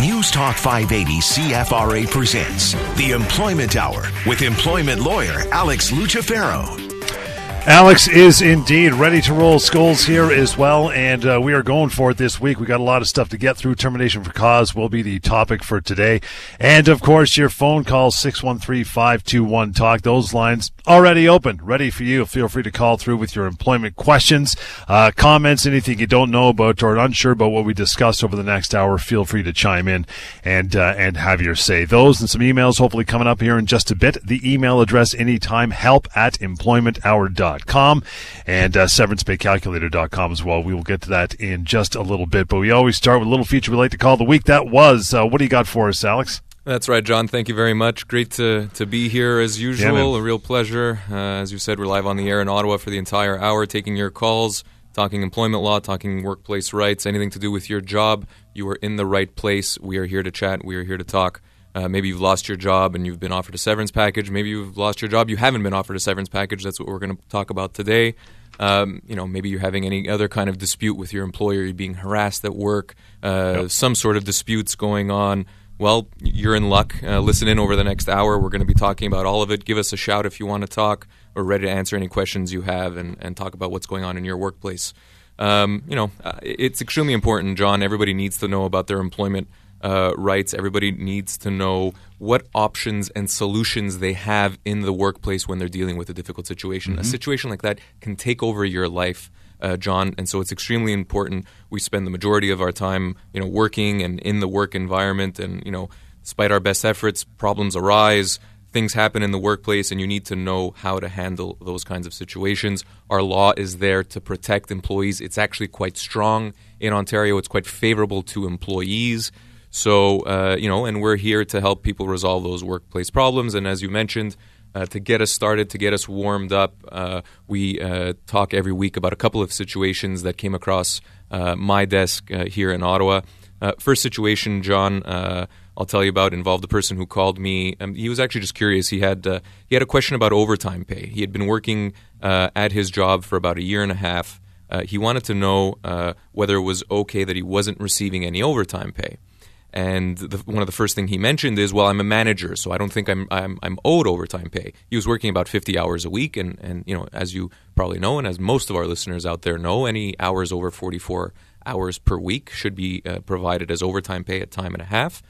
News Talk 580 CFRA presents The Employment Hour with employment lawyer Alex Lucifero. Alex is indeed ready to roll. Skulls here as well, and uh, we are going for it this week. We got a lot of stuff to get through. Termination for cause will be the topic for today, and of course, your phone call six one three five two one talk. Those lines already open, ready for you. Feel free to call through with your employment questions, uh, comments, anything you don't know about or unsure about what we discussed over the next hour. Feel free to chime in and uh, and have your say. Those and some emails hopefully coming up here in just a bit. The email address anytime help at employmenthour.com severancepaycalculator.com and uh, severancepaycalculator.com as well. We will get to that in just a little bit, but we always start with a little feature we like to call the week. That was, uh, what do you got for us, Alex? That's right, John. Thank you very much. Great to, to be here as usual. Yeah, a real pleasure. Uh, as you said, we're live on the air in Ottawa for the entire hour, taking your calls, talking employment law, talking workplace rights, anything to do with your job. You are in the right place. We are here to chat. We are here to talk. Uh, maybe you've lost your job and you've been offered a severance package. Maybe you've lost your job, you haven't been offered a severance package. That's what we're going to talk about today. Um, you know, maybe you're having any other kind of dispute with your employer. You're being harassed at work. Uh, yep. Some sort of disputes going on. Well, you're in luck. Uh, listen in over the next hour. We're going to be talking about all of it. Give us a shout if you want to talk. We're ready to answer any questions you have and, and talk about what's going on in your workplace. Um, you know, uh, it's extremely important, John. Everybody needs to know about their employment uh, rights. Everybody needs to know what options and solutions they have in the workplace when they're dealing with a difficult situation. Mm-hmm. A situation like that can take over your life. Uh, John, and so it's extremely important. We spend the majority of our time, you know, working and in the work environment, and you know, despite our best efforts, problems arise things happen in the workplace and you need to know how to handle those kinds of situations. Our law is there to protect employees. It's actually quite strong in Ontario, it's quite favorable to employees. So, uh, you know, and we're here to help people resolve those workplace problems. And as you mentioned, uh, to get us started, to get us warmed up, uh, we uh, talk every week about a couple of situations that came across uh, my desk uh, here in Ottawa. first situation, John, I'll tell you about involved a person who called me. Um, he was actually just curious. He had he had a question about overtime pay. He had been working at his job for about a year and a half. he wanted to know whether it was okay that he wasn't receiving any overtime pay. And the, one of the first thing he mentioned is, well, I'm a manager, so I don't think I'm, I'm, I'm owed overtime pay. He was working about 50 hours a week, and, and you know, as you probably know, and as most of our listeners out there know, any hours over 44 hours per week should be uh, provided as overtime pay at time and a half.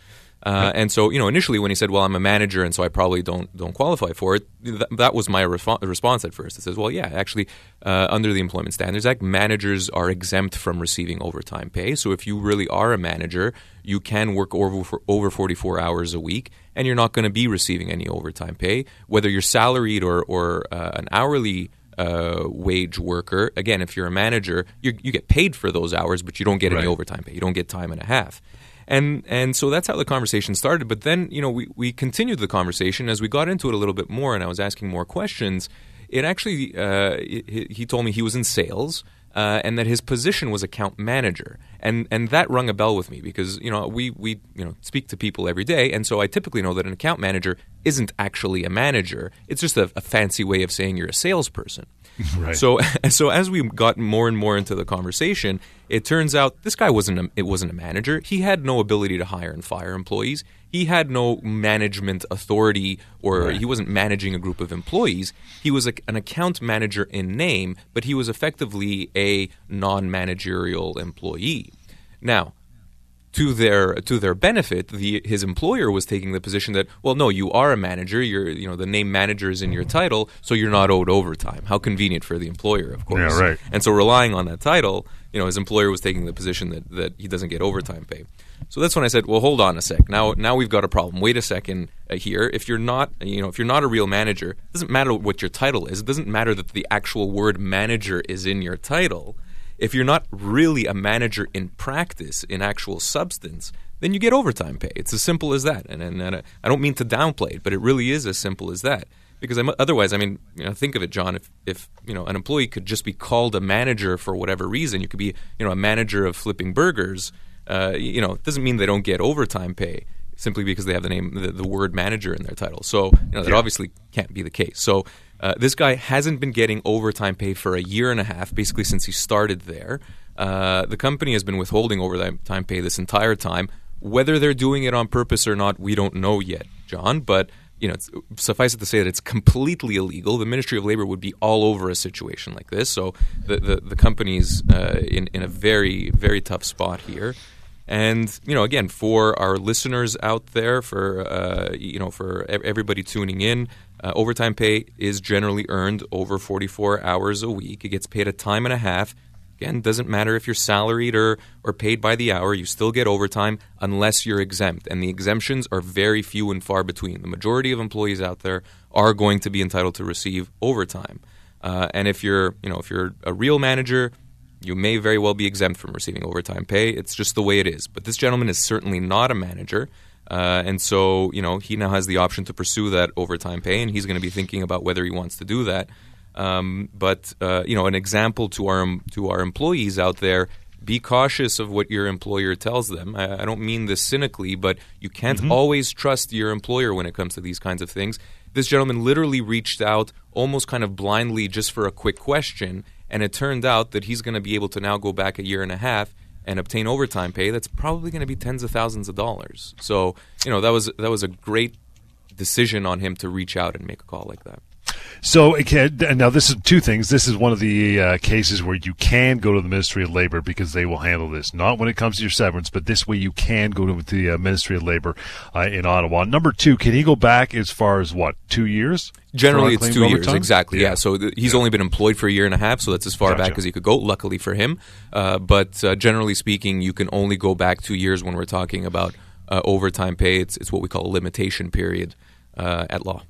Uh, and so, you know, initially when he said, "Well, I'm a manager, and so I probably don't don't qualify for it," th- that was my response at first. It says, "Well, yeah, actually, uh, under the Employment Standards Act, managers are exempt from receiving overtime pay. So if you really are a manager, you can work over for over 44 hours a week, and you're not going to be receiving any overtime pay, whether you're salaried or or uh, an hourly." Uh, wage worker. Again, if you're a manager, you get paid for those hours, but you don't get right. any overtime pay. You don't get time and a half and and so that's how the conversation started. But then you know we we continued the conversation as we got into it a little bit more, and I was asking more questions. It actually uh, he, he told me he was in sales. Uh, and that his position was account manager, and and that rung a bell with me because you know we we you know speak to people every day, and so I typically know that an account manager isn't actually a manager; it's just a, a fancy way of saying you're a salesperson. Right. So, so as we got more and more into the conversation, it turns out this guy wasn't a, it wasn't a manager. He had no ability to hire and fire employees. He had no management authority, or right. he wasn't managing a group of employees. He was a, an account manager in name, but he was effectively a non-managerial employee. Now, to their to their benefit, the his employer was taking the position that well, no, you are a manager. You're you know the name manager is in your title, so you're not owed overtime. How convenient for the employer, of course. Yeah, right. And so relying on that title, you know, his employer was taking the position that that he doesn't get overtime pay. So that's when I said, well, hold on a sec. Now now we've got a problem. Wait a second uh, here. If you're not you know if you're not a real manager, it doesn't matter what your title is. It doesn't matter that the actual word manager is in your title if you're not really a manager in practice, in actual substance, then you get overtime pay. It's as simple as that. And, and, and I don't mean to downplay it, but it really is as simple as that. Because I'm, otherwise, I mean, you know, think of it, John. If, if you know an employee could just be called a manager for whatever reason, you could be you know a manager of flipping burgers. Uh, you know, it doesn't mean they don't get overtime pay simply because they have the name, the, the word manager in their title. So you know that yeah. obviously can't be the case. So uh, this guy hasn't been getting overtime pay for a year and a half, basically since he started there. Uh, the company has been withholding overtime pay this entire time. Whether they're doing it on purpose or not, we don't know yet, John. But you know, suffice it to say that it's completely illegal. The Ministry of Labor would be all over a situation like this. So the the, the company's uh, in in a very very tough spot here. And you know, again, for our listeners out there, for uh, you know, for everybody tuning in, uh, overtime pay is generally earned over 44 hours a week. It gets paid a time and a half. Again, doesn't matter if you're salaried or, or paid by the hour, you still get overtime unless you're exempt. And the exemptions are very few and far between. The majority of employees out there are going to be entitled to receive overtime. Uh, and if you're, you know, if you're a real manager, you may very well be exempt from receiving overtime pay. It's just the way it is. But this gentleman is certainly not a manager. Uh, and so, you know, he now has the option to pursue that overtime pay, and he's going to be thinking about whether he wants to do that. Um, but uh, you know, an example to our to our employees out there: be cautious of what your employer tells them. I, I don't mean this cynically, but you can't mm-hmm. always trust your employer when it comes to these kinds of things. This gentleman literally reached out almost kind of blindly just for a quick question, and it turned out that he's going to be able to now go back a year and a half and obtain overtime pay that's probably going to be tens of thousands of dollars. So, you know, that was that was a great decision on him to reach out and make a call like that. So now this is two things. This is one of the uh, cases where you can go to the Ministry of Labor because they will handle this. Not when it comes to your severance, but this way you can go to the uh, Ministry of Labor uh, in Ottawa. Number two, can he go back as far as what two years? Generally, it's two years. Exactly. Yeah. yeah. So th- he's yeah. only been employed for a year and a half, so that's as far gotcha. back as he could go. Luckily for him, uh, but uh, generally speaking, you can only go back two years when we're talking about uh, overtime pay. It's it's what we call a limitation period at law.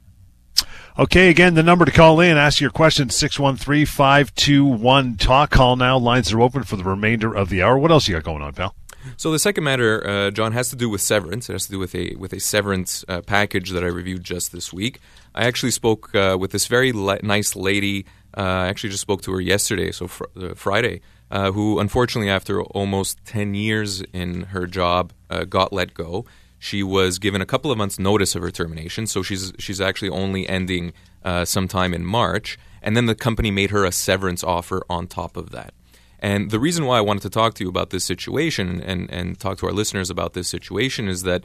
Okay, again, the number to call in, ask your question, 613-521-TALK. Call now. Lines are open for the remainder of the hour. What else you got going on, pal? So the second matter, uh, John, has to do with severance. It has to do with a with a severance uh, package that I reviewed just this week. I actually spoke uh, with this very nice lady. Uh, I actually just spoke to her yesterday, so fr- uh, Friday, uh, who unfortunately, after almost ten years in her job, got let go. She was given a couple of months' notice of her termination, so she's she's actually only ending uh, sometime in March. And then the company made her a severance offer on top of that. And the reason why I wanted to talk to you about this situation and, and talk to our listeners about this situation is that,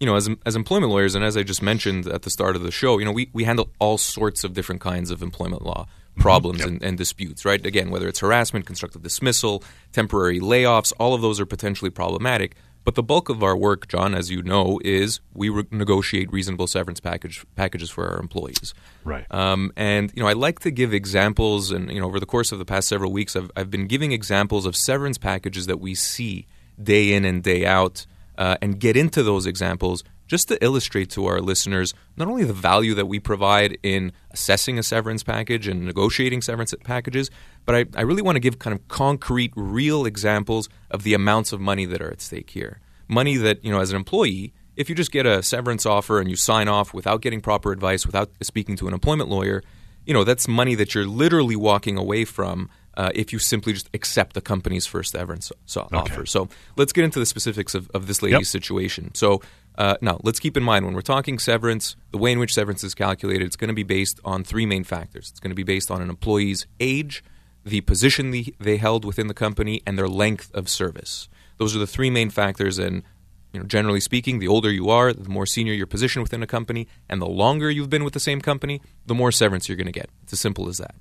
you know, as, as employment lawyers, and as I just mentioned at the start of the show, you know, we, we handle all sorts of different kinds of employment law mm-hmm. problems mm-hmm. yep. and, and, disputes, right? Again, whether it's harassment, constructive dismissal, temporary layoffs, all of those are potentially problematic. But the bulk of our work, John, as you know, is we re- negotiate reasonable severance package packages for our employees. Right. Um, and you know, I like to give examples, and you know, over the course of the past several weeks, I've I've been giving examples of severance packages that we see day in and day out, uh, and get into those examples just to illustrate to our listeners not only the value that we provide in assessing a severance package and negotiating severance packages, but I, I really want to give kind of concrete, real examples of the amounts of money that are at stake here. Money that, you know, as an employee, if you just get a severance offer and you sign off without getting proper advice, without speaking to an employment lawyer, you know, that's money that you're literally walking away from uh, if you simply just accept the company's first severance so- okay. offer. So let's get into the specifics of, of this lady's yep. situation. So uh, now, let's keep in mind when we're talking severance, the way in which severance is calculated, it's going to be based on three main factors. It's going to be based on an employee's age, the position the, they held within the company, and their length of service. Those are the three main factors. And you know, generally speaking, the older you are, the more senior your position within a company, and the longer you've been with the same company, the more severance you're going to get. It's as simple as that.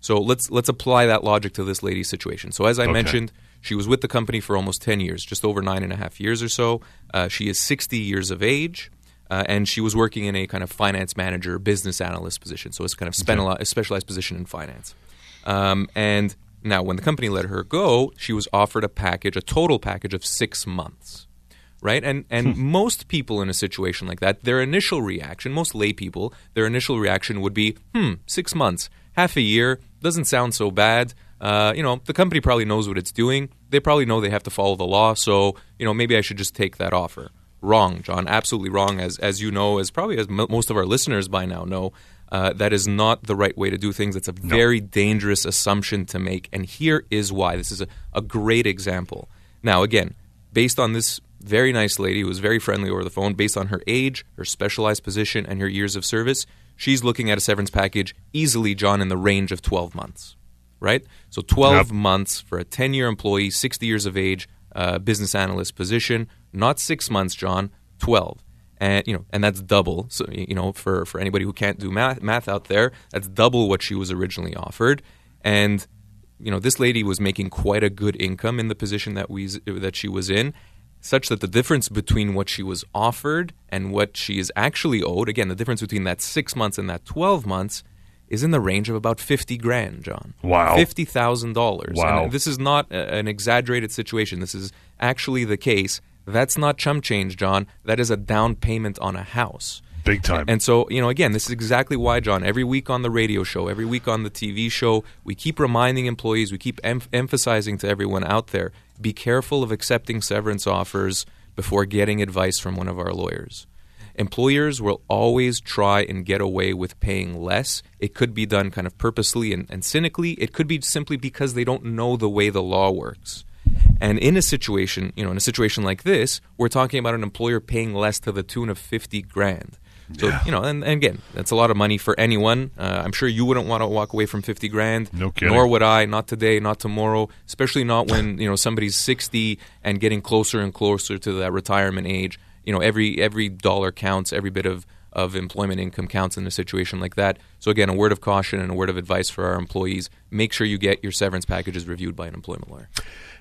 So let's let's apply that logic to this lady's situation. So as I okay. mentioned she was with the company for almost 10 years, just over nine and a half years or so. Uh, she is 60 years of age. Uh, and she was working in a kind of finance manager, business analyst position. So it's kind of okay. a specialized position in finance. Um, and now, when the company let her go, she was offered a package, a total package of six months, right? And and hmm. most people in a situation like that, their initial reaction, most lay people, their initial reaction would be, "Hmm, six months, half a year, doesn't sound so bad." Uh, you know, the company probably knows what it's doing. They probably know they have to follow the law. So, you know, maybe I should just take that offer. Wrong, John. Absolutely wrong. As as you know, as probably as m- most of our listeners by now know, uh, that is not the right way to do things. It's a very no. dangerous assumption to make. And here is why. This is a, a great example. Now, again, based on this very nice lady who was very friendly over the phone, based on her age, her specialized position, and her years of service, she's looking at a severance package easily, John, in the range of 12 months right? So 12 yep. months for a 10 year employee, 60 years of age, uh, business analyst position. Not six months, John, 12 and you know, and that's double. So you know, for for anybody who can't do math, math out there, that's double what she was originally offered. And you know, this lady was making quite a good income in the position that we that she was in, such that the difference between what she was offered and what she is actually owed, again, the difference between that six months and that twelve months, is in the range of about fifty grand, John. Wow, fifty thousand dollars. Wow, and this is not a, an exaggerated situation. This is actually the case that's not chump change, John. That is a down payment on a house. Big time. And so, you know, again, this is exactly why, John, every week on the radio show, every week on the TV show, we keep reminding employees, we keep em- emphasizing to everyone out there be careful of accepting severance offers before getting advice from one of our lawyers. Employers will always try and get away with paying less. It could be done kind of purposely and, and cynically. It could be simply because they don't know the way the law works. And in a situation, you know, in a situation like this, we're talking about an employer paying less to the tune of 50 grand. So, yeah. you know, and, and, again, that's a lot of money for anyone. Uh, I'm sure you wouldn't want to walk away from 50 grand. No kidding. Nor would I, not today, not tomorrow, especially not when, you know, somebody's 60 and getting closer and closer to that retirement age. You know, every every dollar counts, every bit of of employment income counts in a situation like that. So again, a word of caution and a word of advice for our employees: make sure you get your severance packages reviewed by an employment lawyer.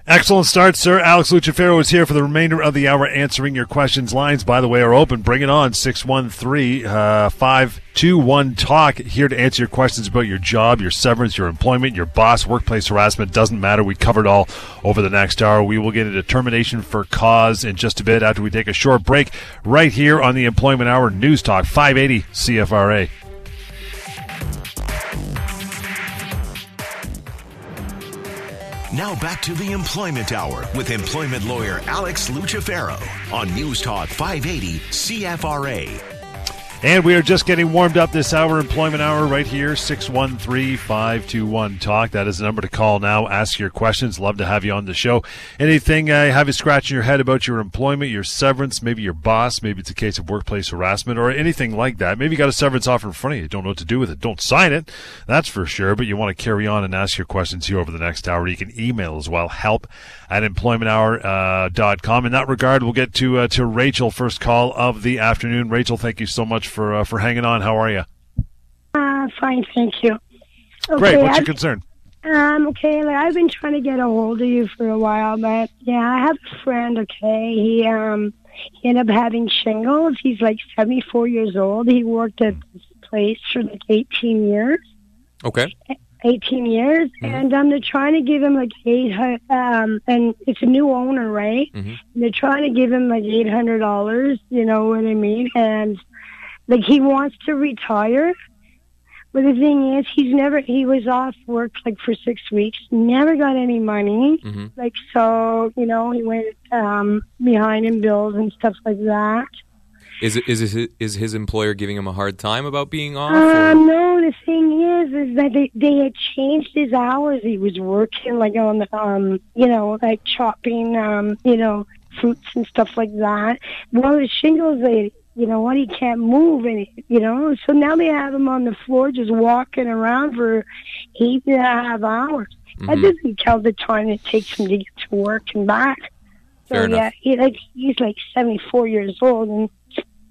Excellent start, sir. Alex Lucifero is here for the remainder of the hour answering your questions. Lines, by the way, are open. Bring it on. 613 uh, 521 Talk. Here to answer your questions about your job, your severance, your employment, your boss, workplace harassment. Doesn't matter. We covered all over the next hour. We will get a determination for cause in just a bit after we take a short break right here on the Employment Hour News Talk 580 CFRA. Now back to the Employment Hour with employment lawyer Alex Lucifero on News Talk 580 CFRA. And we are just getting warmed up this hour, employment hour, right here, 613 521 Talk. That is the number to call now. Ask your questions. Love to have you on the show. Anything uh, have you scratching your head about your employment, your severance, maybe your boss, maybe it's a case of workplace harassment or anything like that. Maybe you got a severance offer in front of you. Don't know what to do with it. Don't sign it. That's for sure. But you want to carry on and ask your questions here over the next hour. You can email as well. Help at employmenthour.com. Uh, in that regard, we'll get to, uh, to Rachel, first call of the afternoon. Rachel, thank you so much for uh, for hanging on. How are you? Uh, fine, thank you. Okay, Great. What's I've, your concern? Um, okay, like I've been trying to get a hold of you for a while, but yeah, I have a friend. Okay, he um he ended up having shingles. He's like seventy four years old. He worked at this place for like eighteen years. Okay. 18 years, mm-hmm. and um, they're trying to give him like eight hundred. Um, and it's a new owner, right? Mm-hmm. They're trying to give him like eight hundred dollars. You know what I mean? And like he wants to retire. But the thing is, he's never, he was off work like for six weeks, never got any money. Mm-hmm. Like, so, you know, he went um, behind in bills and stuff like that. Is it is it, is his employer giving him a hard time about being off? Uh, no, the thing is, is that they they had changed his hours. He was working like on the um, you know, like chopping um, you know, fruits and stuff like that. Well, the shingles they you know what, he can't move, and you know, so now they have him on the floor just walking around for eight and a half hours. Mm-hmm. That doesn't count the time it takes him to get to work and back. So Fair yeah, he like he's like seventy four years old, and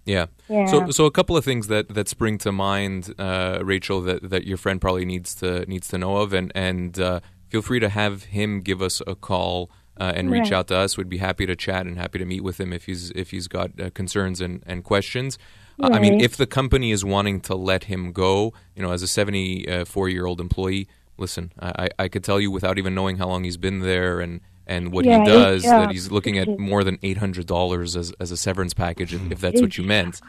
yeah. yeah. So, so a couple of things that, that spring to mind, uh, Rachel, that, that your friend probably needs to needs to know of, and and uh, feel free to have him give us a call uh, and reach out to us. We'd be happy to chat and happy to meet with him if he's if he's got uh, concerns and and questions. Uh, I mean, if the company is wanting to let him go, you know, as a 74 year old employee, listen, I, I could tell you without even knowing how long he's been there and and what yeah, he does yeah. that he's looking at more than eight hundred dollars as as a severance package, if that's what you meant.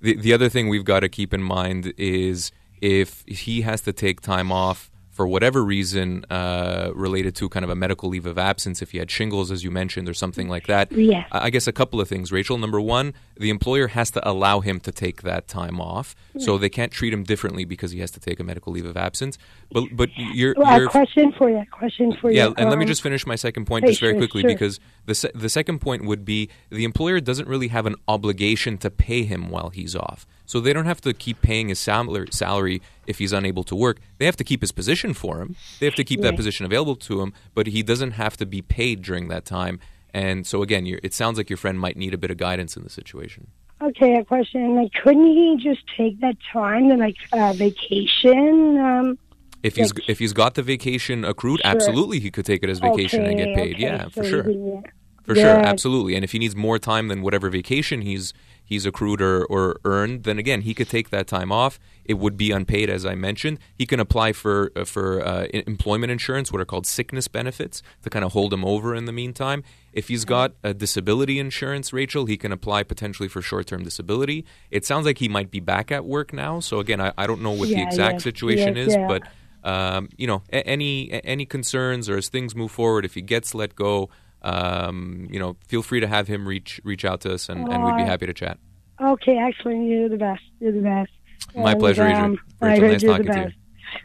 The the other thing we've got to keep in mind is if he has to take time off for whatever reason uh, related to kind of a medical leave of absence, if you had shingles, as you mentioned, or something like that. Yes. I guess a couple of things, Rachel. Number one, the employer has to allow him to take that time off, so they can't treat him differently because he has to take a medical leave of absence. But but you're, well, question for you. Question for yeah, you. Yeah, and um, let me um, just finish my second point just very quickly sure. because the se- the second point would be the employer doesn't really have an obligation to pay him while he's off. So they don't have to keep paying his salary if he's unable to work. They have to keep his position for him. They have to keep that position available to him, but he doesn't have to be paid during that time. And so again, it sounds like your friend might need a bit of guidance in the situation. Okay, a question. Like, couldn't he just take that time to like uh, vacation? Um, if he's like, if he's got the vacation accrued, sure. absolutely, he could take it as vacation okay, and get paid. Okay. Yeah, for so sure. yeah. For yeah. sure, absolutely. And if he needs more time than whatever vacation he's he's accrued or, or earned, then again he could take that time off. It would be unpaid, as I mentioned. He can apply for uh, for uh, employment insurance, what are called sickness benefits, to kind of hold him over in the meantime. If he's got a disability insurance, Rachel, he can apply potentially for short term disability. It sounds like he might be back at work now. So again, I, I don't know what yeah, the exact yes, situation yes, is, yeah. but um, you know, any any concerns or as things move forward, if he gets let go, um, you know, feel free to have him reach reach out to us, and, and we'd be happy to chat. Okay, excellent. You're the best. You're the best. My and, pleasure, Adrian. Um, Rachel, nice talking to you.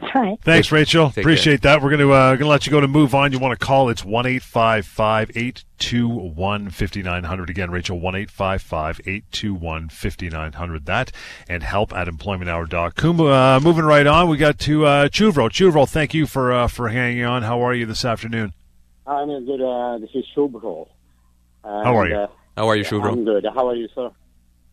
Hi. Thanks, Rachel. Take Appreciate care. that. We're going to uh, gonna let you go to move on. You want to call? It's one eight five five eight two one fifty nine hundred. Again, Rachel one eight five five eight two one fifty nine hundred. That and help at employmenthour.com. Uh, moving right on, we got to uh, Chuvro. Chuvro, thank you for uh, for hanging on. How are you this afternoon? I'm good. Uh, this is Shubro. How are you? Uh, How are you, Shubro? I'm good. How are you, sir?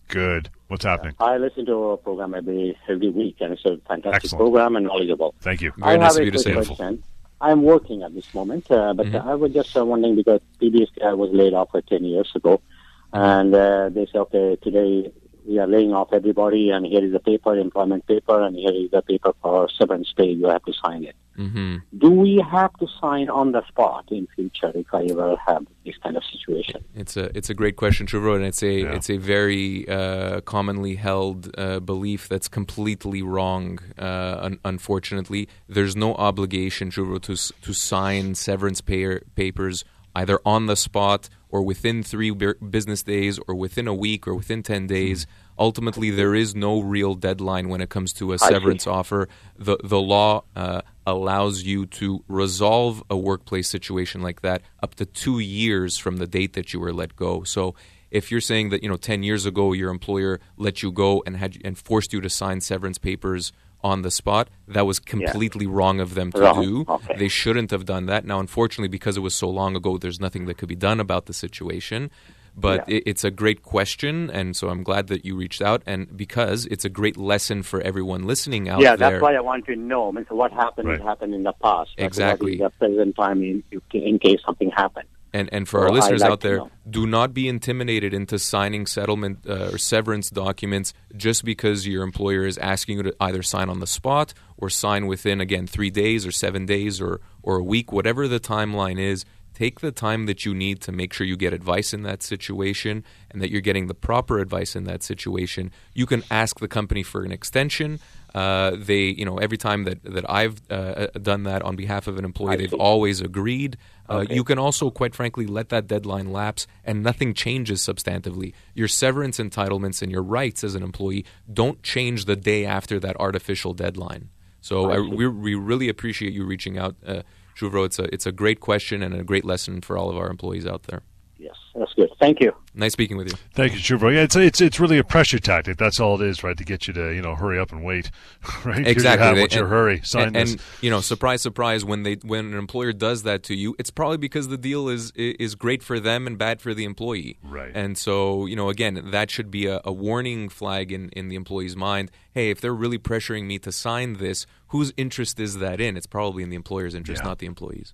Good. What's happening? I listen to a program every every week, and it's a fantastic Excellent. program and knowledgeable. Thank you. Very I nice have of you to say. Question. I'm working at this moment, uh, but mm-hmm. I was just uh, wondering because PBS was laid off for 10 years ago, and uh, they said, okay, today we are laying off everybody, and here is a paper, employment paper, and here is a paper for severance pay. You have to sign it. Mm-hmm. Do we have to sign on the spot in future if I ever have this kind of situation? It's a it's a great question, Trevor, and it's a yeah. it's a very uh, commonly held uh, belief that's completely wrong. Uh, un- unfortunately, there's no obligation, Trevor, to to sign severance pay- papers either on the spot or within three business days or within a week or within 10 days. Ultimately, there is no real deadline when it comes to a severance offer. The, the law uh, allows you to resolve a workplace situation like that up to two years from the date that you were let go. So if you're saying that you know 10 years ago your employer let you go and had and forced you to sign severance papers on the spot. That was completely yeah. wrong of them to wrong. do. Okay. They shouldn't have done that. Now, unfortunately, because it was so long ago, there's nothing that could be done about the situation. But yeah. it, it's a great question, and so I'm glad that you reached out, and because it's a great lesson for everyone listening out yeah, there. Yeah, that's why I want to know. I mean, so what happened right. happened in the past. Exactly. the present time in, in case something happened. And and for our listeners like out there, do not be intimidated into signing settlement uh, or severance documents just because your employer is asking you to either sign on the spot or sign within again three days or seven days or or a week, whatever the timeline is. Take the time that you need to make sure you get advice in that situation and that you're getting the proper advice in that situation. You can ask the company for an extension. Uh, they, you know, every time that that I've uh, uh done that on behalf of an employee, they've always agreed. Uh, okay. You can also, quite frankly, let that deadline lapse, and nothing changes substantively. Your severance entitlements and your rights as an employee don't change the day after that artificial deadline. So I, we, we really appreciate you reaching out, uh, Shuvro. It's a it's a great question and a great lesson for all of our employees out there. Yes, that's good. Thank you. Nice speaking with you. Thank you, Shuvro. Yeah, it's it's it's really a pressure tactic. That's all it is, right? To get you to you know hurry up and wait, right? Exactly. Here you what's your hurry? Sign and, this. And you know, surprise, surprise. When they when an employer does that to you, it's probably because the deal is is great for them and bad for the employee. Right. And so you know, again, that should be a, a warning flag in in the employee's mind. Hey, if they're really pressuring me to sign this, whose interest is that in? It's probably in the employer's interest, yeah. not the employee's.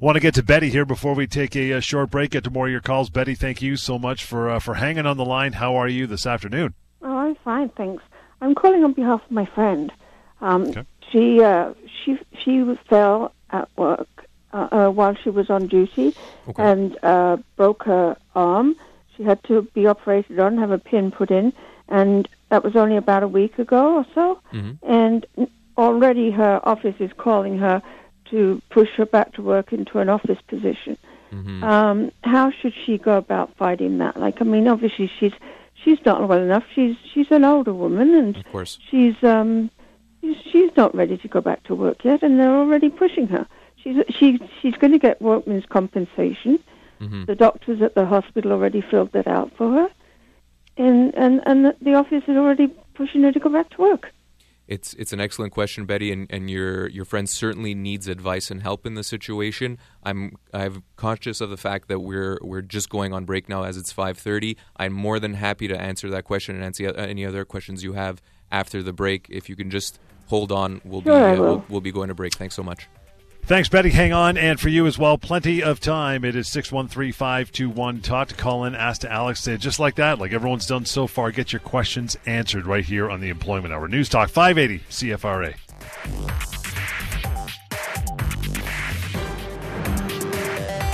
Want to get to Betty here before we take a, a, short break. Get to more of your calls. Betty, thank you so much for uh, for hanging on the line. How are you this afternoon? Oh, I'm fine, thanks. I'm calling on behalf of my friend. Um, okay. She uh, she she fell at work uh, uh while she was on duty okay. and uh, broke her arm. She had to be operated on, have a pin put in, and that was only about a week ago or so. Mm-hmm. And already her office is calling her to push her back to work into an office position. Mm-hmm. Um, how should she go about fighting that? Like, I mean, obviously she's she's not well enough. She's she's an older woman, and of course she's um she's, not ready to go back to work yet, and they're already pushing her. She's she she's going to get workman's compensation. Mm-hmm. The doctors at the hospital already filled that out for her, and and and the office is already pushing her to go back to work it's it's an excellent question, Betty, and, and your your friend certainly needs advice and help in the situation. I'm I'm conscious of the fact that we're we're just going on break now as it's 5:30. I'm more than happy to answer that question and answer any other questions you have after the break. If you can just hold on, we'll sure, be uh, we'll, we'll be going to break. Thanks so much. Thanks, Betty. Hang on. And for you as well, plenty of time. It is 613 521 Talk to call in, ask to Alex. Just like that, like everyone's done so far, get your questions answered right here on the Employment Hour. News Talk 580 CFRA.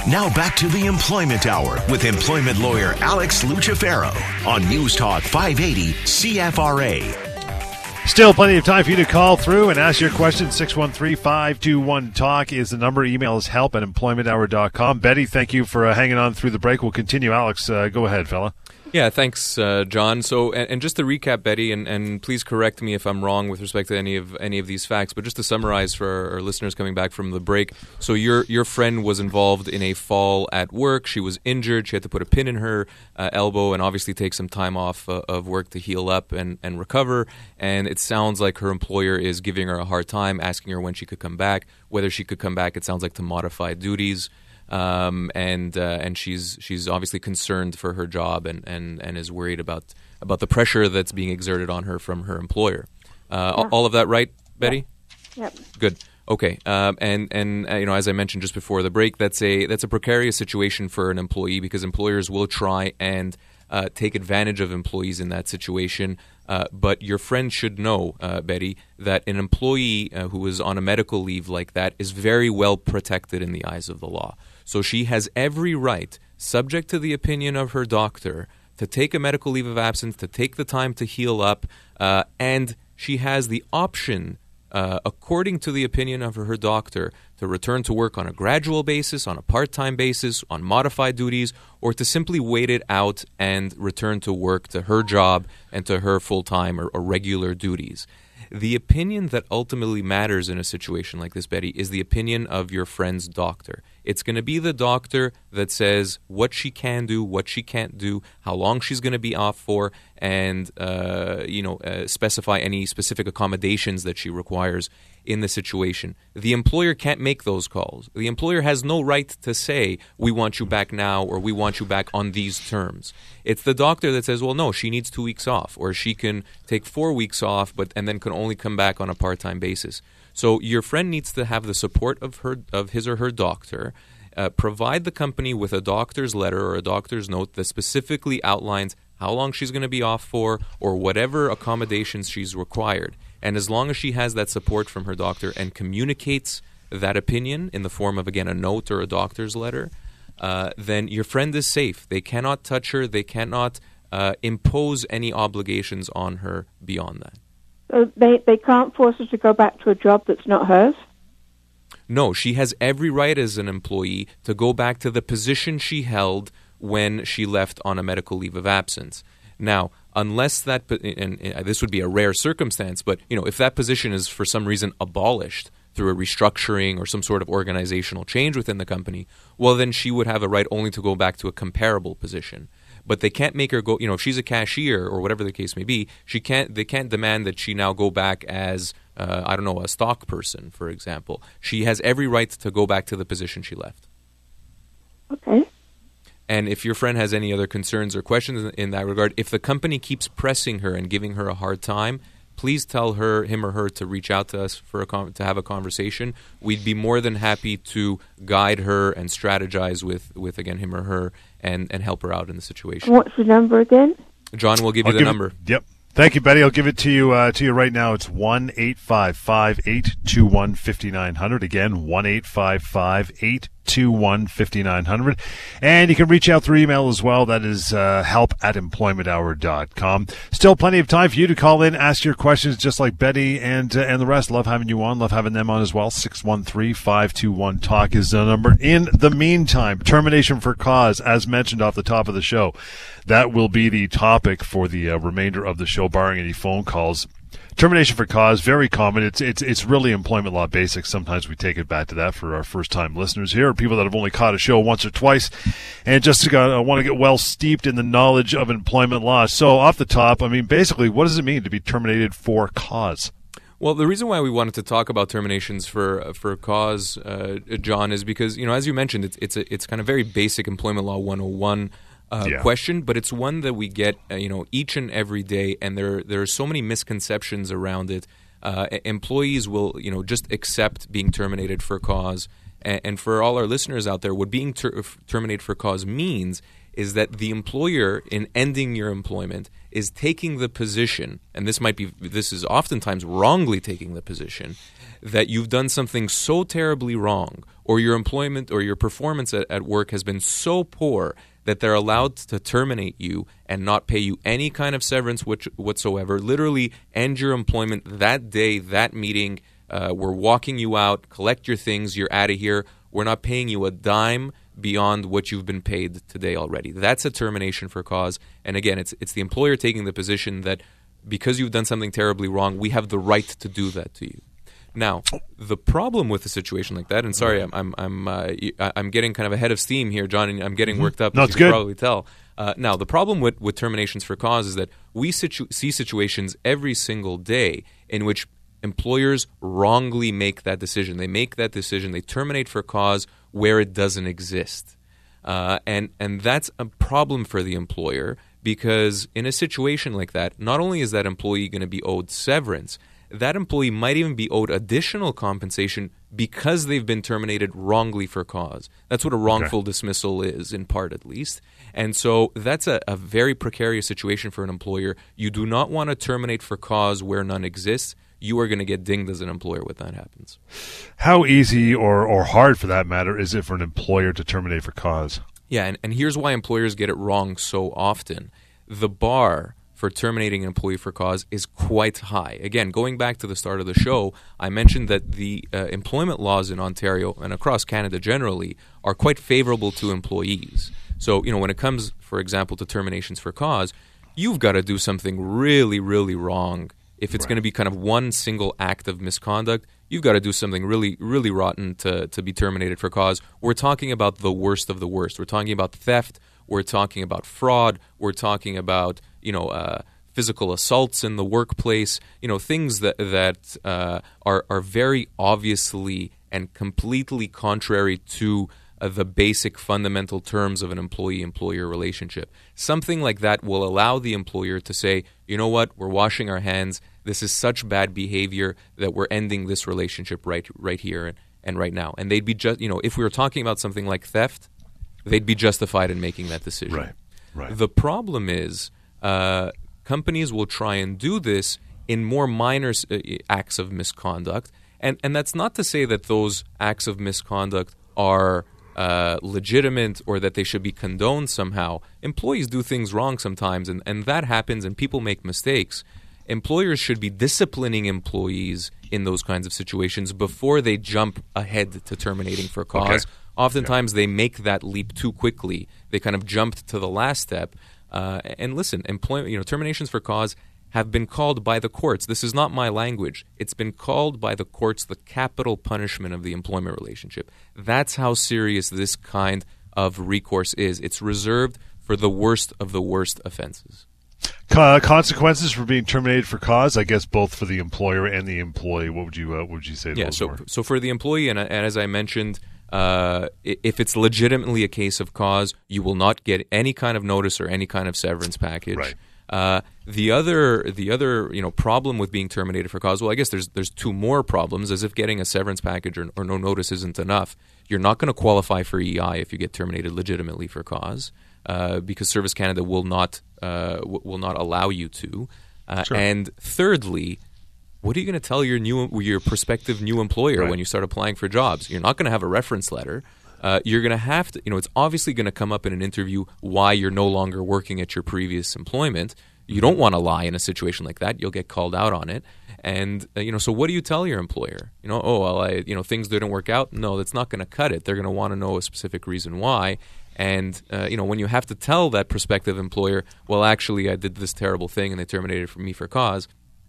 Now back to the Employment Hour with employment lawyer Alex Lucifero on News Talk 580 CFRA. Still plenty of time for you to call through and ask your questions. 613 521 Talk is the number. Email is help at employmenthour.com. Betty, thank you for uh, hanging on through the break. We'll continue. Alex, uh, go ahead, fella. Yeah, thanks, uh, John. So, and, and, just to recap, Betty, and, and, please correct me if I'm wrong with respect to any of any of these facts. But just to summarize for our, listeners coming back from the break, so your your friend was involved in a fall at work. She was injured. She had to put a pin in her uh, elbow, and obviously take some time off uh, of work to heal up and, and recover. And it sounds like her employer is giving her a hard time, asking her when she could come back. Whether she could come back, it sounds like to modify duties um, and uh, and she's she's obviously concerned for her job and, and, and is worried about about the pressure that's being exerted on her from her employer. Uh, yeah. All of that right, Betty? Yep. Good. Okay. Um, and and uh, you know, as I mentioned just before the break, that's a that's a precarious situation for an employee because employers will try and uh, take advantage of employees in that situation. Uh, but your friend should know, uh, Betty, that an employee uh, who is on a medical leave like that is very well protected in the eyes of the law. So she has every right, subject to the opinion of her doctor, to take a medical leave of absence, to take the time to heal up, uh, and she has the option, uh, according to the opinion of her doctor, to return to work on a gradual basis, on a part time basis, on modified duties, or to simply wait it out and return to work to her job and to her full time or, or regular duties. The opinion that ultimately matters in a situation like this, Betty, is the opinion of your friend's doctor. It's going to be the doctor that says what she can do, what she can't do, how long she's going to be off for, and uh, you know uh, specify any specific accommodations that she requires in the situation. The employer can't make those calls. The employer has no right to say we want you back now or we want you back on these terms. It's the doctor that says, well, no, she needs two weeks off, or she can take four weeks off, but and then can only come back on a part-time basis. So your friend needs to have the support of her of his or her doctor. Uh, provide the company with a doctor's letter or a doctor's note that specifically outlines how long she's going to be off for or whatever accommodations she's required. And as long as she has that support from her doctor and communicates that opinion in the form of, again, a note or a doctor's letter, uh, then your friend is safe. They cannot touch her, they cannot uh, impose any obligations on her beyond that. So they, they can't force her to go back to a job that's not hers? No, she has every right as an employee to go back to the position she held when she left on a medical leave of absence. Now, unless that, and uh, this would be a rare circumstance, but you know, if that position is for some reason abolished through a restructuring or some sort of organizational change within the company, well, then she would have a right only to go back to a comparable position but they can't make her go. You know, if she's a cashier or whatever the case may be, she can't. They can't demand that she now go back as uh, I don't know a stock person, for example. She has every right to go back to the position she left. Okay. And if your friend has any other concerns or questions in that regard, if the company keeps pressing her and giving her a hard time, please tell her, him or her, to reach out to us for a con- to have a conversation. We'd be more than happy to guide her and strategize with, with again him or her and, and help her out in the situation. What's the number again? John will give you I'll the give number. It, yep. Thank you, Betty. I'll give it to you uh, to you right now. It's one eight five five eight two one fifty nine hundred. Again, one eight five five eight 221 5900. And you can reach out through email as well. That is uh, help at employmenthour.com. Still plenty of time for you to call in, ask your questions, just like Betty and uh, and the rest. Love having you on. Love having them on as well. 613 521 Talk is the number. In the meantime, termination for cause, as mentioned off the top of the show, that will be the topic for the uh, remainder of the show, barring any phone calls. Termination for cause, very common. It's it's it's really employment law basics. Sometimes we take it back to that for our first time listeners here, people that have only caught a show once or twice, and just uh, want to get well steeped in the knowledge of employment law. So off the top, I mean, basically, what does it mean to be terminated for cause? Well, the reason why we wanted to talk about terminations for for cause, uh, John, is because you know, as you mentioned, it's it's a, it's kind of very basic employment law 101 uh, yeah. question, but it's one that we get uh, you know each and every day, and there there are so many misconceptions around it. Uh, employees will you know just accept being terminated for cause, and, and for all our listeners out there, what being ter- terminated for cause means is that the employer, in ending your employment, is taking the position, and this might be, this is oftentimes wrongly taking the position, that you've done something so terribly wrong, or your employment or your performance at, at work has been so poor that they're allowed to terminate you and not pay you any kind of severance which, whatsoever, literally end your employment that day, that meeting. Uh, we're walking you out, collect your things, you're out of here. We're not paying you a dime beyond what you've been paid today already. That's a termination for cause. And again, it's it's the employer taking the position that because you've done something terribly wrong, we have the right to do that to you. Now, the problem with a situation like that, and sorry, I'm I'm I'm, uh, I'm getting kind of ahead of steam here, John, and I'm getting mm-hmm. worked up. No, it's you good. Probably tell. Uh, now, the problem with, with terminations for cause is that we situ- see situations every single day in which employers wrongly make that decision. They make that decision. They terminate for cause where it doesn't exist. Uh, and, and that's a problem for the employer because in a situation like that, not only is that employee going to be owed severance, that employee might even be owed additional compensation because they've been terminated wrongly for cause. That's what a wrongful okay. dismissal is, in part at least. And so that's a, a very precarious situation for an employer. You do not want to terminate for cause where none exists you are going to get dinged as an employer when that happens. How easy or, or hard, for that matter, is it for an employer to terminate for cause? Yeah, and, and here's why employers get it wrong so often. The bar for terminating an employee for cause is quite high. Again, going back to the start of the show, I mentioned that the uh, employment laws in Ontario and across Canada generally are quite favorable to employees. So, you know, when it comes, for example, to terminations for cause, you've got to do something really, really wrong if it's right. going to be kind of one single act of misconduct, you've got to do something really, really rotten to, to be terminated for cause. We're talking about the worst of the worst. We're talking about theft. We're talking about fraud. We're talking about, you know, uh, physical assaults in the workplace. You know, things that that uh, are are very obviously and completely contrary to uh, the basic fundamental terms of an employee employer relationship. Something like that will allow the employer to say, you know what, we're washing our hands. This is such bad behavior that we're ending this relationship right right here and, and right now. And they'd be just, you know, if we were talking about something like theft, they'd be justified in making that decision. Right. Right. The problem is uh, companies will try and do this in more minor uh, acts of misconduct. And, and that's not to say that those acts of misconduct are uh, legitimate or that they should be condoned somehow. Employees do things wrong sometimes, and, and that happens, and people make mistakes. Employers should be disciplining employees in those kinds of situations before they jump ahead to terminating for cause. Okay. Oftentimes, yeah. they make that leap too quickly. They kind of jumped to the last step. Uh, and listen, employment, you know, terminations for cause have been called by the courts. This is not my language. It's been called by the courts the capital punishment of the employment relationship. That's how serious this kind of recourse is. It's reserved for the worst of the worst offenses. Uh, consequences for being terminated for cause, I guess, both for the employer and the employee. What would you uh, what would you say? yeah, so were? so for the employee, and, and as I mentioned, uh, if it's legitimately a case of cause, you will not get any kind of notice or any kind of severance package. Right. Uh, the other, the other, you know, problem with being terminated for cause. Well, I guess there's there's two more problems. As if getting a severance package or, or no notice isn't enough, you're not going to qualify for EI if you get terminated legitimately for cause, uh, because Service Canada will not uh, w- will not allow you to. Uh, sure. And thirdly, what are you going to tell your new your prospective new employer right. when you start applying for jobs? You're not going to have a reference letter. Uh, you're going to have to, you know, it's obviously going to come up in an interview why you're no longer working at your previous employment. You don't want to lie in a situation like that. You'll get called out on it. And uh, you know, so what do you tell your employer? You know, oh well, I, you know, things didn't work out. No, that's not going to cut it. They're going to want to know a specific reason why. And uh, you know, when you have to tell that prospective employer, well, actually, I did this terrible thing and they terminated for me for cause.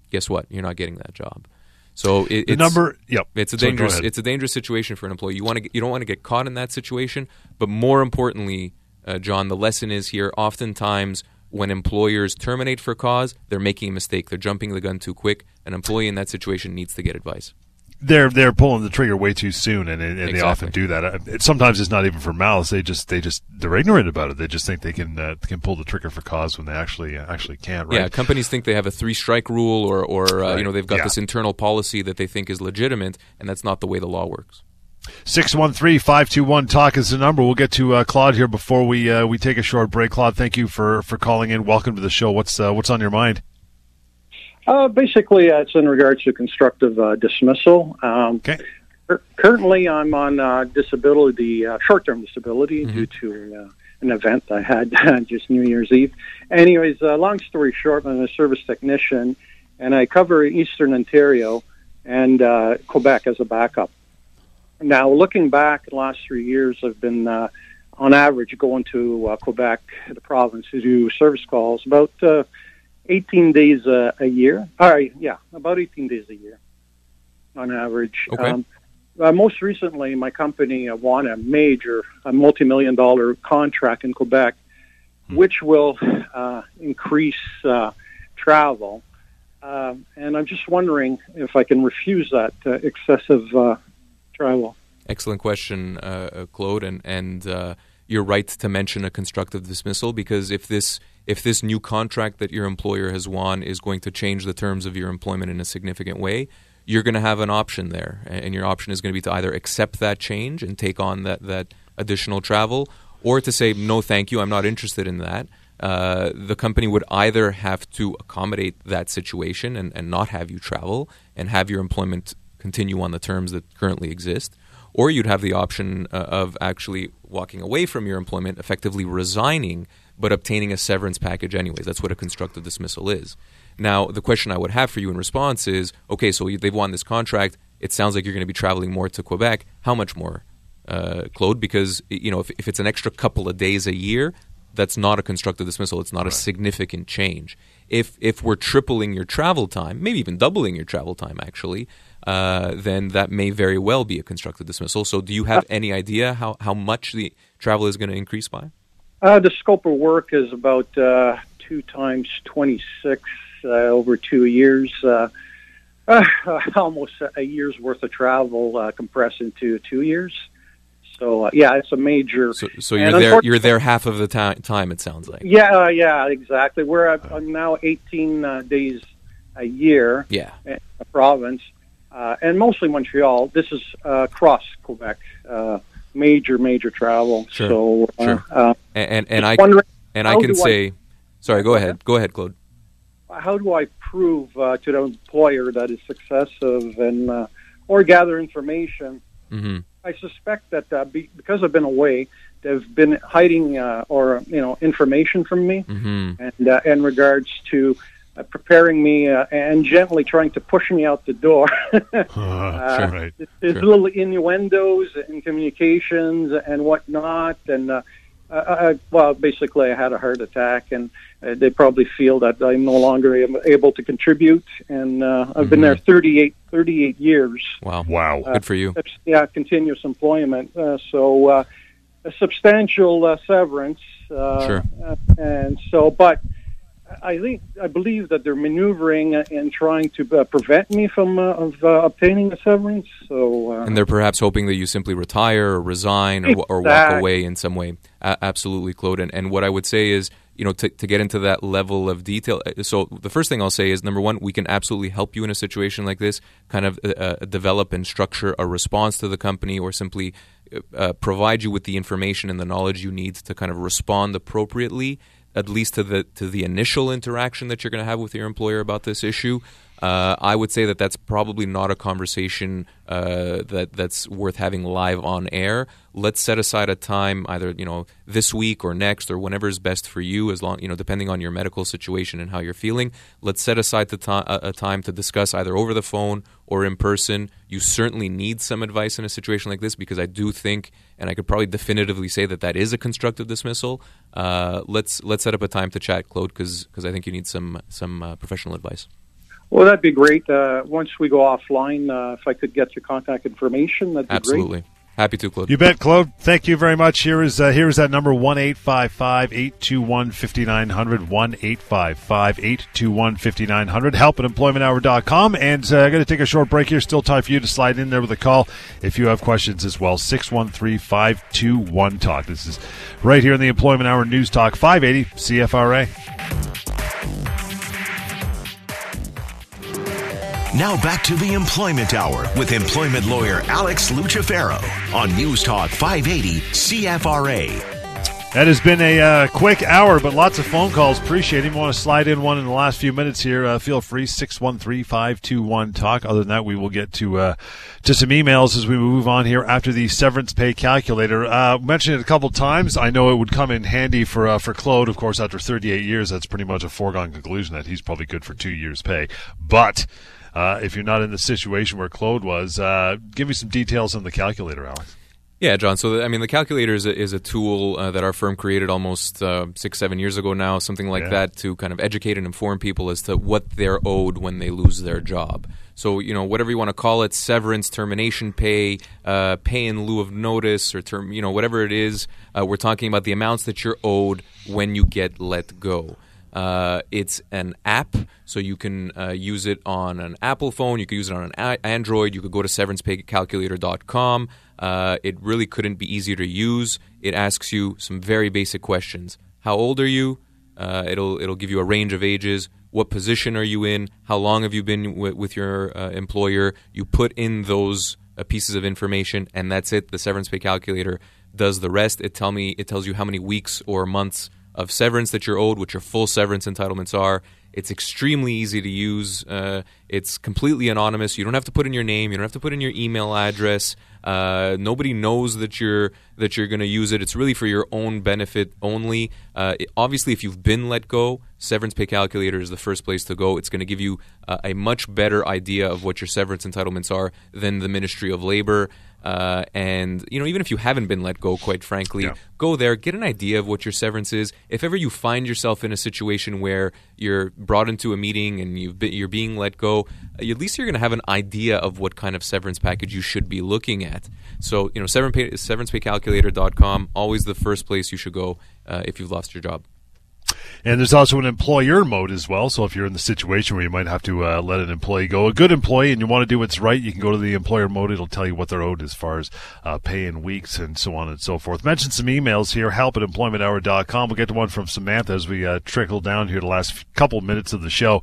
Guess what? You're not getting that job. So it, the it's, number, yep. It's a dangerous. It's a dangerous situation for an employee. You want to. You don't want to get caught in that situation. But more importantly, uh, John, the lesson is here. Oftentimes, when employers terminate for cause, they're making a mistake. They're jumping the gun too quick. An employee in that situation needs to get advice they're they're pulling the trigger way too soon, and, and exactly. they often do that. Uh, sometimes it's not even for malice; they just they just they're ignorant about it. They just think they can uh, can pull the trigger for cause when they actually uh, actually can't. Right? Yeah, companies think they have a three strike rule, or or uh, right. you know they've got yeah. this internal policy that they think is legitimate, and that's not the way the law works. 613-521 talk is the number. We'll get to uh, Claude here before we uh, we take a short break. Claude, thank you for for calling in. Welcome to the show. What's what's on your mind? Uh, basically, uh, it's in regards to constructive uh, dismissal. Um, okay. currently, I'm on uh, disability, uh, short-term disability, mm-hmm. due to uh, an event I had just New Year's Eve. Anyways, long story short, I'm a service technician, and I cover Eastern Ontario and Quebec as a backup. Now, looking back the last three years, I've been on average going to Quebec, the province, to do service calls about 18 days uh, a year. All right, yeah, about 18 days a year on average. Okay. Um, uh, most recently, my company uh, won a major, a multi-million dollar contract in Quebec, hmm. which will uh, increase uh, travel. Um, and I'm just wondering if I can refuse that uh, excessive travel. Excellent question, Claude, and and you're right to mention a constructive dismissal because if this if this new contract that your employer has won is going to change the terms of your employment in a significant way, you're going to have an option there. And your option is going to be to either accept that change and take on that, that additional travel, or to say, no, thank you, I'm not interested in that. Uh, the company would either have to accommodate that situation and, and not have you travel and have your employment continue on the terms that currently exist, or you'd have the option uh, of actually walking away from your employment, effectively resigning but obtaining a severance package anyways. That's what a constructive dismissal is. Now, the question I would have for you in response is okay, so they've won this contract. It sounds like you're going to be traveling more to Quebec. How much more, uh, Claude? Because you know, if, if it's an extra couple of days a year, that's not a constructive dismissal. It's not right. a significant change. If if we're tripling your travel time, maybe even doubling your travel time, actually, uh, then that may very well be a constructive dismissal. So, do you have uh, any idea how, how much the travel is going to increase by? Uh, the scope of work is about uh, two times 26 uh, over two years. Uh, uh, almost a year's worth of travel uh, compressed into two years. So yeah, it's a major. So, so you're there. You're there half of the time. Time it sounds like. Yeah, yeah, exactly. We're at, now 18 days a year. Yeah. A province, and mostly Montreal. This is across Quebec major, major travel. Sure. So, uh, sure. Uh, and and, I and I can say, I, sorry, go ahead, go ahead, Claude. How do I prove uh, to the employer that it's excessive and uh, or gather information? Mm-hmm. I suspect that uh, be, because I've been away, they've been hiding uh, or you know information from me, mm-hmm. and uh, in regards to uh, preparing me uh, and gently trying to push me out the door. uh, sure, right. There's sure. little innuendos and communications and whatnot, and uh, I, well, basically, I had a heart attack, and uh, they probably feel that I'm no longer able to contribute. And uh, I've mm-hmm. been there 38, 38 years. Wow! Wow! Good for you. Yeah, continuous employment. so a substantial severance. sure. and so, but I think I believe that they're maneuvering and trying to uh, prevent me from uh, of uh, obtaining a severance. So, uh, and they're perhaps hoping that you simply retire or resign or, exactly. or walk away in some way. absolutely, Claude. And, and what I would say is, you know, to, to get into that level of detail. Uh, so the first thing I'll say is number one, we can absolutely help you in a situation like this. Kind of uh, develop and structure a response to the company, or simply provide you with the information and the knowledge you need to kind of respond appropriately at least to the to the initial interaction that you're going to have with your employer about this issue. Uh, I would say that that's probably not a conversation uh, that that's worth having live on air. Let's set aside a time, either you know this week or next or whenever is best for you, as long you know depending on your medical situation and how you're feeling. Let's set aside the to- a time to discuss either over the phone or in person. You certainly need some advice in a situation like this because I do think, and I could probably definitively say that that is a constructive dismissal. Uh, let's let's set up a time to chat, Claude, because I think you need some some uh, professional advice. Well, that'd be great. Uh, once we go offline, uh, if I could get your contact information, that'd be great. Absolutely. great. Happy to, Claude. You bet, Claude. Thank you very much. Here is uh, here is that number one eight five five eight two one fifty nine hundred one eight five five eight two one fifty nine hundred. Help at employmenthour.com. And uh, I'm going to take a short break here. Still time for you to slide in there with a call if you have questions as well. Six one three five two one talk. This is right here in the Employment Hour News Talk five eighty CFRA. Now back to the Employment Hour with employment lawyer Alex Lucifero on News Talk 580 CFRA. That has been a uh, quick hour, but lots of phone calls. Appreciate it. Want to slide in one in the last few minutes here? Uh, feel free. Six one three five two one talk. Other than that, we will get to uh, to some emails as we move on here after the severance pay calculator. Uh, mentioned it a couple times. I know it would come in handy for uh, for Claude. Of course, after 38 years, that's pretty much a foregone conclusion that he's probably good for two years' pay. But uh, if you're not in the situation where Claude was, uh, give me some details on the calculator, Alex. Yeah, John. So, I mean, the calculator is a, is a tool uh, that our firm created almost uh, six, seven years ago now, something like yeah. that, to kind of educate and inform people as to what they're owed when they lose their job. So, you know, whatever you want to call it, severance, termination pay, uh, pay in lieu of notice, or term, you know, whatever it is, uh, we're talking about the amounts that you're owed when you get let go. Uh, it's an app, so you can uh, use it on an Apple phone. You could use it on an Android. You could go to severancepaycalculator.com. Uh, it really couldn't be easier to use. It asks you some very basic questions. How old are you? Uh, it'll it'll give you a range of ages. What position are you in? How long have you been w- with your uh, employer? You put in those uh, pieces of information, and that's it. The severance pay calculator does the rest. It tell me it tells you how many weeks or months of severance that you're owed, what your full severance entitlements are. It's extremely easy to use. Uh, it's completely anonymous. You don't have to put in your name. You don't have to put in your email address. Uh, nobody knows that you're that you're going to use it. It's really for your own benefit only. Uh, it, obviously, if you've been let go, Severance Pay Calculator is the first place to go. It's going to give you a much better idea of what your severance entitlements are than the Ministry of Labor. Uh, and you know, even if you haven't been let go, quite frankly, yeah. go there, get an idea of what your severance is. If ever you find yourself in a situation where you're brought into a meeting and you've been, you're being let go, at least you're going to have an idea of what kind of severance package you should be looking at. So, you know, severance pay, severancepaycalculator.com, always the first place you should go uh, if you've lost your job. And there's also an employer mode as well. So if you're in the situation where you might have to uh, let an employee go, a good employee, and you want to do what's right, you can go to the employer mode. It'll tell you what they're owed as far as uh, pay in weeks and so on and so forth. Mention some emails here, help at employmenthour.com. We'll get to one from Samantha as we uh, trickle down here the last couple minutes of the show.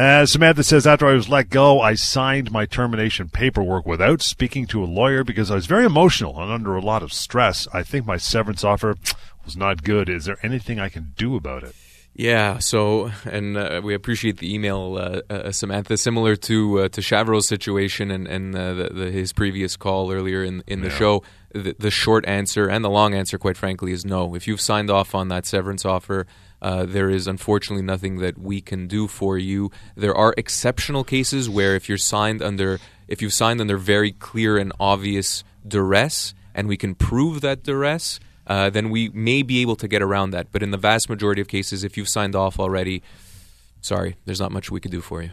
Uh, Samantha says, after I was let go, I signed my termination paperwork without speaking to a lawyer because I was very emotional and under a lot of stress. I think my severance offer was not good. Is there anything I can do about it? Yeah. So, and uh, we appreciate the email, uh, uh, Samantha. Similar to uh, to Chavro's situation and and uh, the, the, his previous call earlier in in the yeah. show, the, the, short answer and the long answer, quite frankly, is no. If you've signed off on that severance offer. Uh, there is unfortunately nothing that we can do for you. There are exceptional cases where if you're signed under if you've signed under very clear and obvious duress, and we can prove that duress, uh, then we may be able to get around that. But in the vast majority of cases, if you've signed off already, sorry, there's not much we could do for you.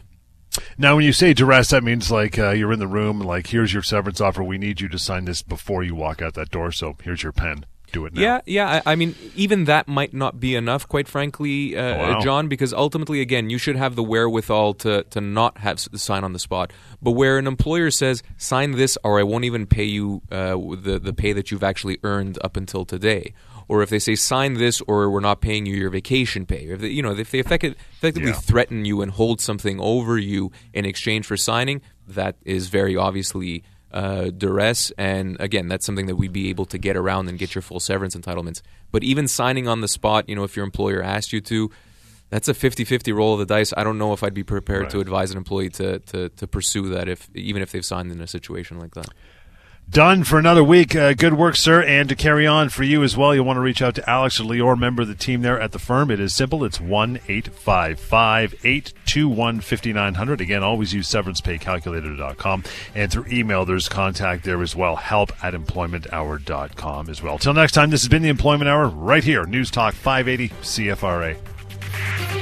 Now, when you say duress, that means like uh, you're in the room, like here's your severance offer. We need you to sign this before you walk out that door. So here's your pen do it now. Yeah, yeah. I, I, mean, even that might not be enough, quite frankly, uh, oh, wow. John, because ultimately, again, you should have the wherewithal to to not have sign on the spot. But where an employer says, "Sign this, or I won't even pay you uh, the the pay that you've actually earned up until today," or if they say, "Sign this, or we're not paying you your vacation pay," if they, you know, if they effectively, effectively yeah. threaten you and hold something over you in exchange for signing, that is very obviously uh, duress. And again, that's something that we'd be able to get around and get your full severance entitlements. But even signing on the spot, you know, if your employer asked you to, that's a 50-50 roll of the dice. I don't know if I'd be prepared right. to advise an employee to, to, to pursue that if even if they've signed in a situation like that. Done for another week. Uh, good work, sir. And to carry on for you as well, you'll want to reach out to Alex or Lior, member of the team there at the firm. It is simple. It's 1 855 821 5900. Again, always use severancepaycalculator.com. And through email, there's contact there as well. Help at employmenthour.com as well. Till next time, this has been the Employment Hour right here, News Talk 580 CFRA.